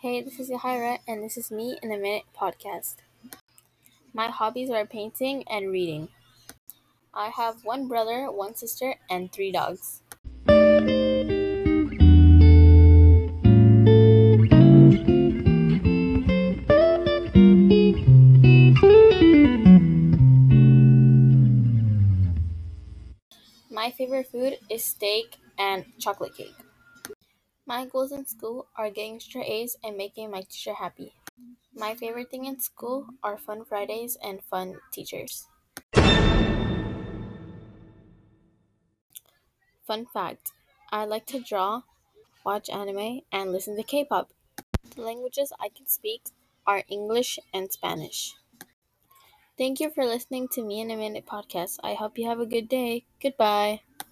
Hey, this is Yahira, and this is Me in a Minute podcast. My hobbies are painting and reading. I have one brother, one sister, and three dogs. My favorite food is steak and chocolate cake. My goals in school are getting straight A's and making my teacher happy. My favorite thing in school are fun Fridays and fun teachers. Fun fact I like to draw, watch anime, and listen to K pop. The languages I can speak are English and Spanish. Thank you for listening to Me in a Minute podcast. I hope you have a good day. Goodbye.